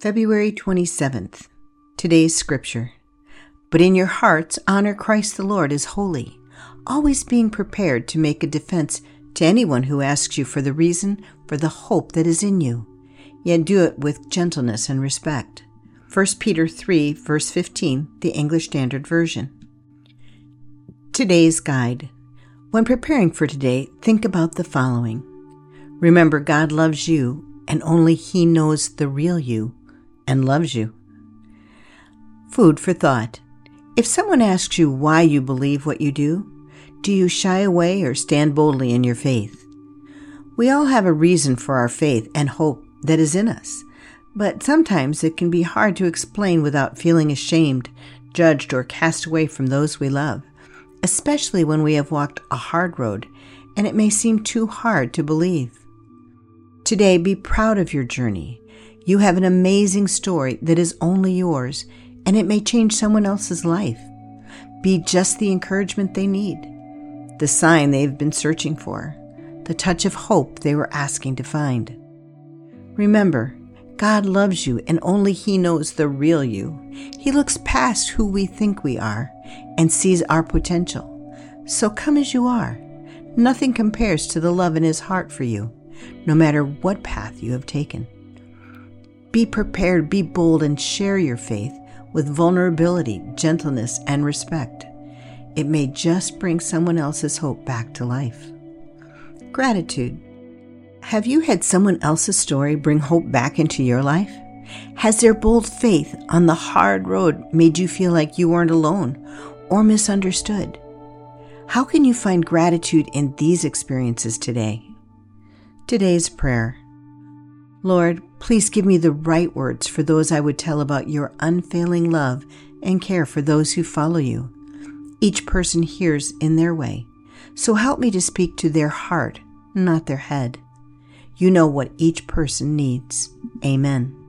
February 27th. Today's scripture. But in your hearts, honor Christ the Lord as holy, always being prepared to make a defense to anyone who asks you for the reason for the hope that is in you, yet do it with gentleness and respect. 1 Peter 3, verse 15, the English Standard Version. Today's guide. When preparing for today, think about the following. Remember, God loves you, and only He knows the real you and loves you. Food for thought. If someone asks you why you believe what you do, do you shy away or stand boldly in your faith? We all have a reason for our faith and hope that is in us, but sometimes it can be hard to explain without feeling ashamed, judged, or cast away from those we love, especially when we have walked a hard road and it may seem too hard to believe. Today, be proud of your journey you have an amazing story that is only yours, and it may change someone else's life. Be just the encouragement they need, the sign they've been searching for, the touch of hope they were asking to find. Remember, God loves you, and only He knows the real you. He looks past who we think we are and sees our potential. So come as you are. Nothing compares to the love in His heart for you, no matter what path you have taken. Be prepared, be bold, and share your faith with vulnerability, gentleness, and respect. It may just bring someone else's hope back to life. Gratitude. Have you had someone else's story bring hope back into your life? Has their bold faith on the hard road made you feel like you weren't alone or misunderstood? How can you find gratitude in these experiences today? Today's prayer. Lord, please give me the right words for those I would tell about your unfailing love and care for those who follow you. Each person hears in their way, so help me to speak to their heart, not their head. You know what each person needs. Amen.